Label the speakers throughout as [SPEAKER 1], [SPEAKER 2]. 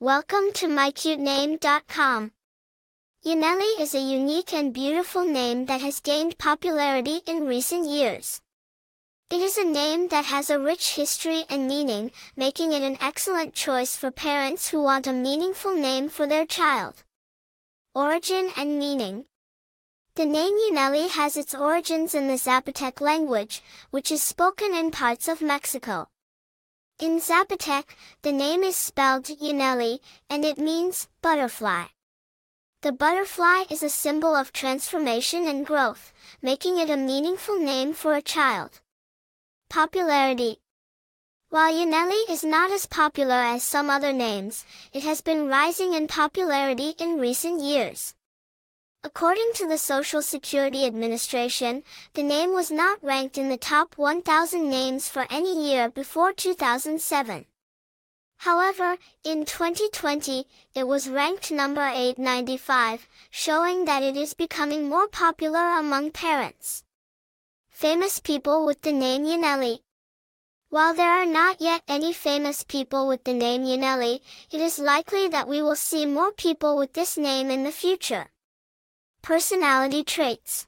[SPEAKER 1] Welcome to mycutename.com. Yaneli is a unique and beautiful name that has gained popularity in recent years. It is a name that has a rich history and meaning, making it an excellent choice for parents who want a meaningful name for their child. Origin and meaning. The name Yaneli has its origins in the Zapotec language, which is spoken in parts of Mexico. In Zapotec, the name is spelled Yaneli, and it means butterfly. The butterfly is a symbol of transformation and growth, making it a meaningful name for a child. Popularity While Yaneli is not as popular as some other names, it has been rising in popularity in recent years. According to the Social Security Administration, the name was not ranked in the top 1,000 names for any year before 2007. However, in 2020, it was ranked number 895, showing that it is becoming more popular among parents. Famous people with the name Yaneli. While there are not yet any famous people with the name Yaneli, it is likely that we will see more people with this name in the future. Personality traits.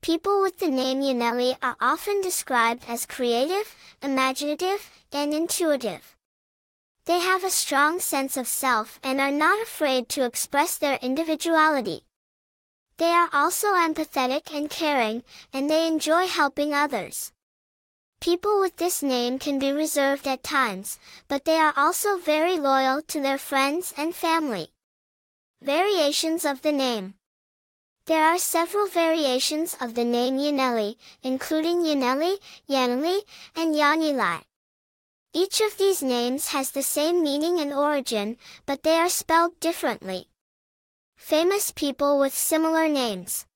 [SPEAKER 1] People with the name Yaneli are often described as creative, imaginative, and intuitive. They have a strong sense of self and are not afraid to express their individuality. They are also empathetic and caring, and they enjoy helping others. People with this name can be reserved at times, but they are also very loyal to their friends and family. Variations of the name. There are several variations of the name Yaneli, including Yaneli, Yaneli, and Yanilai. Each of these names has the same meaning and origin, but they are spelled differently. Famous people with similar names.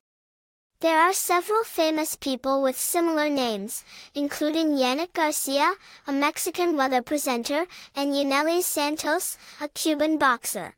[SPEAKER 1] There are several famous people with similar names, including Yanet Garcia, a Mexican weather presenter, and Yaneli Santos, a Cuban boxer.